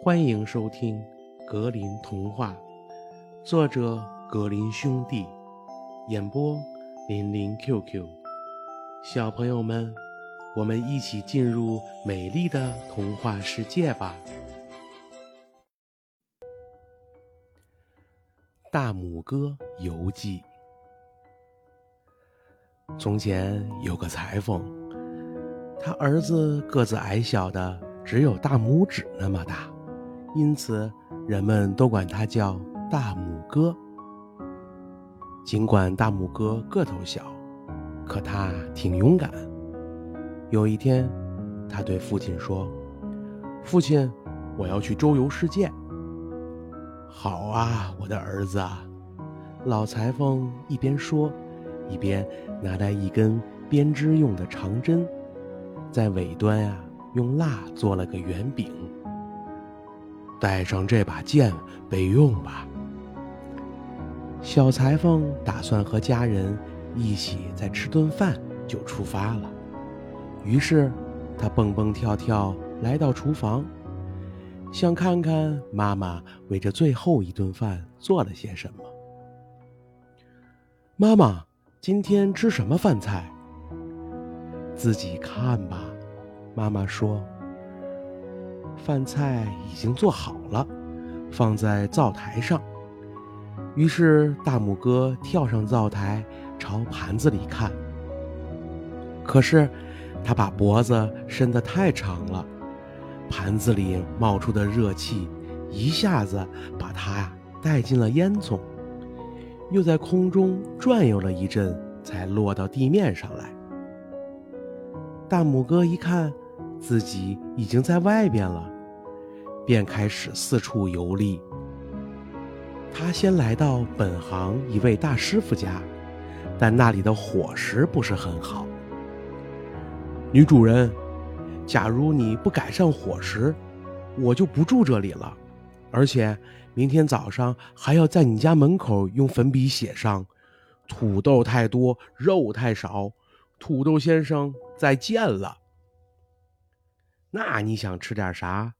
欢迎收听《格林童话》，作者格林兄弟，演播林林 QQ。小朋友们，我们一起进入美丽的童话世界吧！《大拇哥游记》。从前有个裁缝，他儿子个子矮小的，只有大拇指那么大。因此，人们都管他叫大拇哥。尽管大拇哥个头小，可他挺勇敢。有一天，他对父亲说：“父亲，我要去周游世界。”“好啊，我的儿子。”老裁缝一边说，一边拿来一根编织用的长针，在尾端呀用蜡做了个圆饼。带上这把剑备用吧。小裁缝打算和家人一起再吃顿饭就出发了。于是，他蹦蹦跳跳来到厨房，想看看妈妈为这最后一顿饭做了些什么。妈妈，今天吃什么饭菜？自己看吧。妈妈说。饭菜已经做好了，放在灶台上。于是大拇哥跳上灶台，朝盘子里看。可是他把脖子伸得太长了，盘子里冒出的热气一下子把他带进了烟囱，又在空中转悠了一阵，才落到地面上来。大拇哥一看。自己已经在外边了，便开始四处游历。他先来到本行一位大师傅家，但那里的伙食不是很好。女主人，假如你不改善伙食，我就不住这里了。而且明天早上还要在你家门口用粉笔写上：“土豆太多，肉太少。”土豆先生，再见了。那你想吃点啥？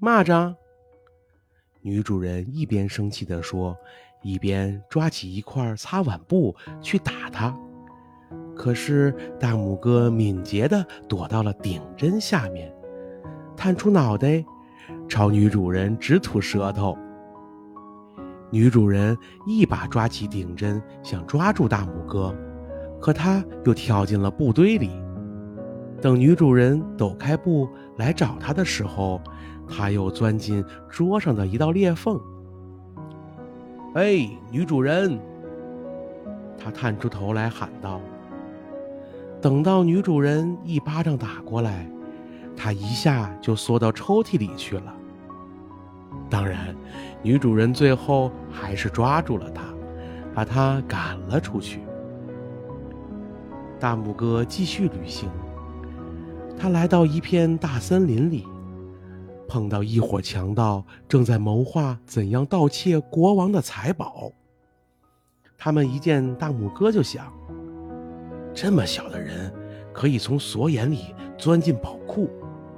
蚂蚱。女主人一边生气地说，一边抓起一块擦碗布去打它。可是大拇哥敏捷地躲到了顶针下面，探出脑袋，朝女主人直吐舌头。女主人一把抓起顶针，想抓住大拇哥，可他又跳进了布堆里。等女主人抖开布来找他的时候，他又钻进桌上的一道裂缝。哎，女主人！他探出头来喊道。等到女主人一巴掌打过来，他一下就缩到抽屉里去了。当然，女主人最后还是抓住了他，把他赶了出去。大拇哥继续旅行。他来到一片大森林里，碰到一伙强盗正在谋划怎样盗窃国王的财宝。他们一见大拇哥就想：这么小的人可以从锁眼里钻进宝库，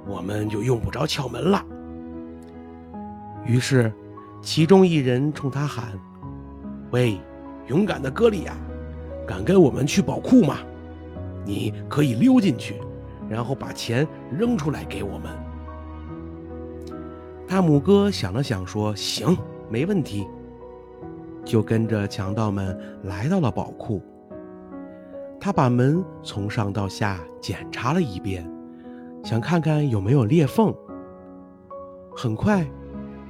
我们就用不着撬门了。于是，其中一人冲他喊：“喂，勇敢的歌利亚，敢跟我们去宝库吗？你可以溜进去。”然后把钱扔出来给我们。大拇哥想了想，说：“行，没问题。”就跟着强盗们来到了宝库。他把门从上到下检查了一遍，想看看有没有裂缝。很快，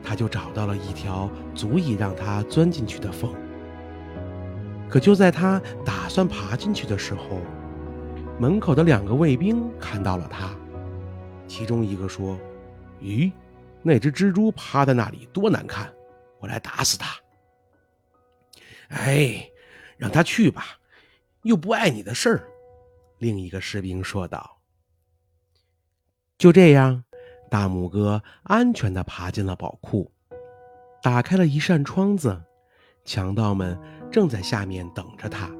他就找到了一条足以让他钻进去的缝。可就在他打算爬进去的时候，门口的两个卫兵看到了他，其中一个说：“咦，那只蜘蛛趴在那里多难看，我来打死它。”“哎，让他去吧，又不碍你的事儿。”另一个士兵说道。就这样，大拇哥安全地爬进了宝库，打开了一扇窗子，强盗们正在下面等着他。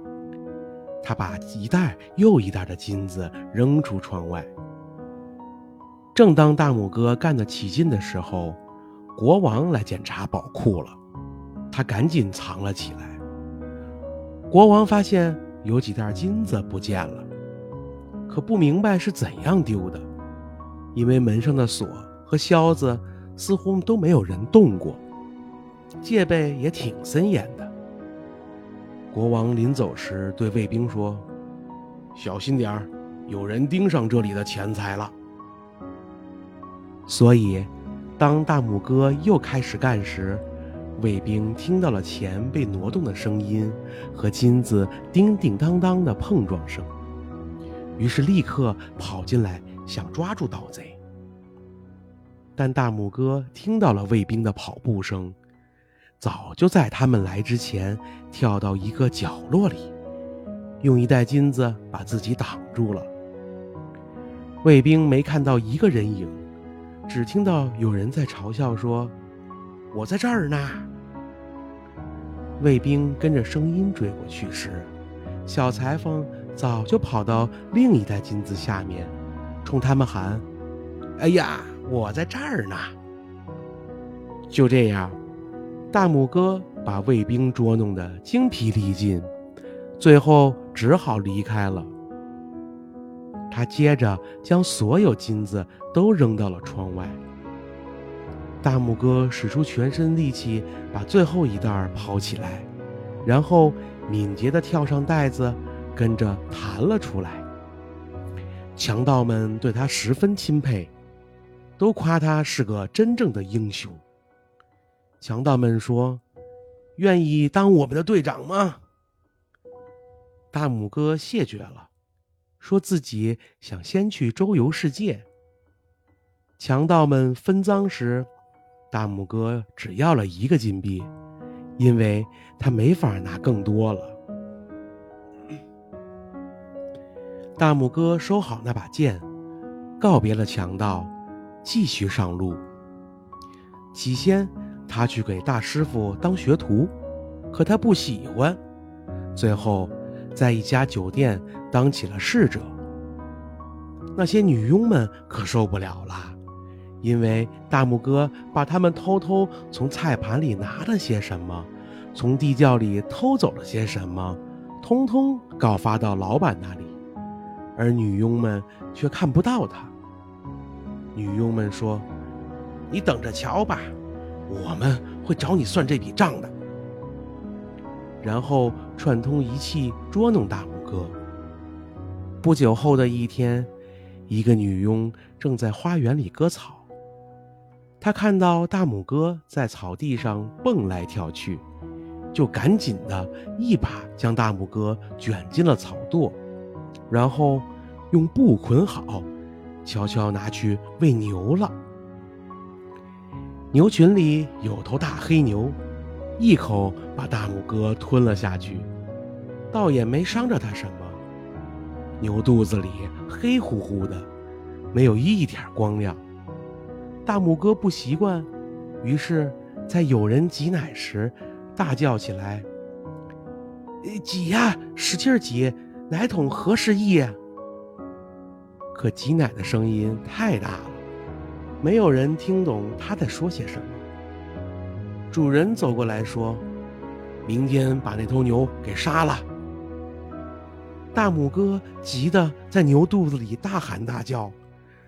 他把一袋又一袋的金子扔出窗外。正当大拇哥干得起劲的时候，国王来检查宝库了，他赶紧藏了起来。国王发现有几袋金子不见了，可不明白是怎样丢的，因为门上的锁和销子似乎都没有人动过，戒备也挺森严的。国王临走时对卫兵说：“小心点儿，有人盯上这里的钱财了。”所以，当大拇哥又开始干时，卫兵听到了钱被挪动的声音和金子叮叮当当的碰撞声，于是立刻跑进来想抓住盗贼。但大拇哥听到了卫兵的跑步声，早就在他们来之前跳到一个角落里，用一袋金子把自己挡住了。卫兵没看到一个人影。只听到有人在嘲笑说：“我在这儿呢。”卫兵跟着声音追过去时，小裁缝早就跑到另一袋金子下面，冲他们喊：“哎呀，我在这儿呢！”就这样，大拇哥把卫兵捉弄得精疲力尽，最后只好离开了。他接着将所有金子都扔到了窗外。大拇哥使出全身力气把最后一袋抛起来，然后敏捷地跳上袋子，跟着弹了出来。强盗们对他十分钦佩，都夸他是个真正的英雄。强盗们说：“愿意当我们的队长吗？”大拇哥谢绝了。说自己想先去周游世界。强盗们分赃时，大拇哥只要了一个金币，因为他没法拿更多了。大拇哥收好那把剑，告别了强盗，继续上路。起先，他去给大师傅当学徒，可他不喜欢。最后。在一家酒店当起了侍者，那些女佣们可受不了了，因为大拇哥把他们偷偷从菜盘里拿了些什么，从地窖里偷走了些什么，通通告发到老板那里，而女佣们却看不到他。女佣们说：“你等着瞧吧，我们会找你算这笔账的。”然后串通一气捉弄大拇哥。不久后的一天，一个女佣正在花园里割草，她看到大拇哥在草地上蹦来跳去，就赶紧的一把将大拇哥卷进了草垛，然后用布捆好，悄悄拿去喂牛了。牛群里有头大黑牛。一口把大拇哥吞了下去，倒也没伤着他什么。牛肚子里黑乎乎的，没有一点光亮。大拇哥不习惯，于是，在有人挤奶时，大叫起来：“挤呀，使劲挤，奶桶合适意。”可挤奶的声音太大了，没有人听懂他在说些什么。主人走过来说：“明天把那头牛给杀了。”大拇哥急得在牛肚子里大喊大叫：“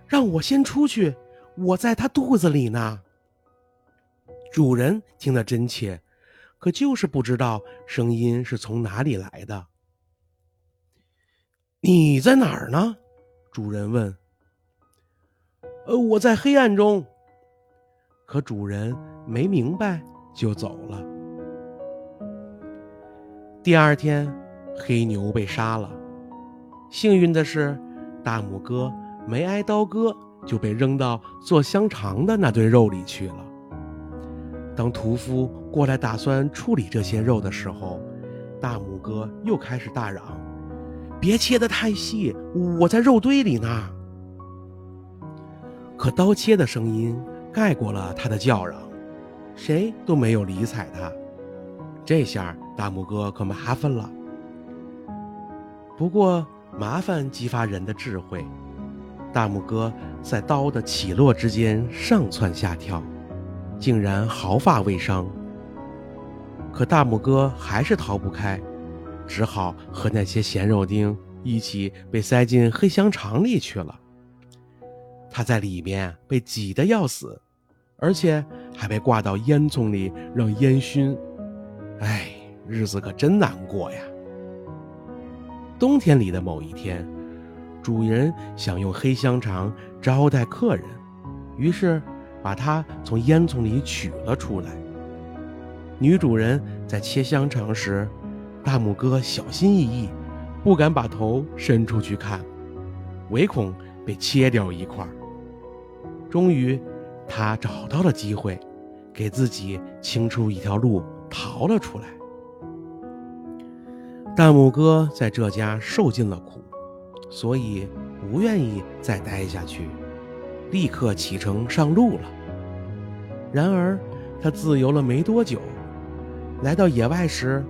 让我先出去，我在他肚子里呢。”主人听得真切，可就是不知道声音是从哪里来的。“你在哪儿呢？”主人问。“呃，我在黑暗中。”可主人没明白。就走了。第二天，黑牛被杀了。幸运的是，大拇哥没挨刀割，就被扔到做香肠的那堆肉里去了。当屠夫过来打算处理这些肉的时候，大拇哥又开始大嚷：“别切得太细，我在肉堆里呢。”可刀切的声音盖过了他的叫嚷。谁都没有理睬他，这下大拇哥可麻烦了。不过麻烦激发人的智慧，大拇哥在刀的起落之间上蹿下跳，竟然毫发未伤。可大拇哥还是逃不开，只好和那些咸肉丁一起被塞进黑香肠里去了。他在里面被挤得要死，而且还被挂到烟囱里让烟熏。哎，日子可真难过呀！冬天里的某一天，主人想用黑香肠招待客人，于是把它从烟囱里取了出来。女主人在切香肠时，大拇哥小心翼翼，不敢把头伸出去看，唯恐被切掉一块。终于，他找到了机会，给自己清出一条路，逃了出来。大拇哥在这家受尽了苦，所以不愿意再待下去，立刻启程上路了。然而，他自由了没多久。来到野外时，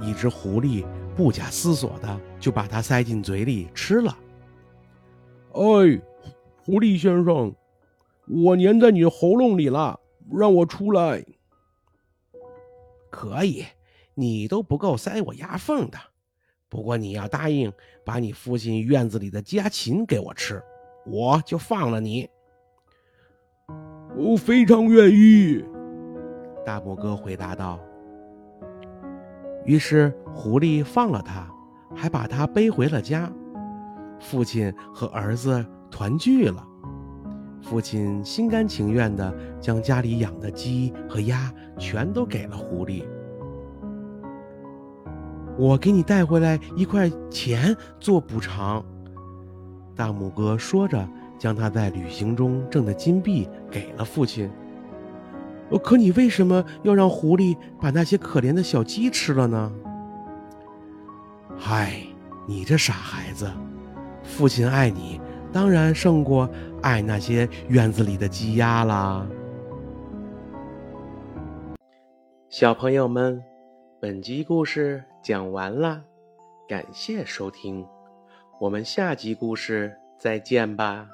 一只狐狸不假思索的就把它塞进嘴里吃了。哎，狐狸先生，我粘在你喉咙里了，让我出来。可以，你都不够塞我牙缝的。不过你要答应把你父亲院子里的家禽给我吃，我就放了你。我非常愿意。大拇哥回答道。于是，狐狸放了他，还把他背回了家。父亲和儿子团聚了。父亲心甘情愿地将家里养的鸡和鸭全都给了狐狸。我给你带回来一块钱做补偿。大拇哥说着，将他在旅行中挣的金币给了父亲。可你为什么要让狐狸把那些可怜的小鸡吃了呢？嗨，你这傻孩子，父亲爱你，当然胜过爱那些院子里的鸡鸭啦。小朋友们，本集故事讲完了，感谢收听，我们下集故事再见吧。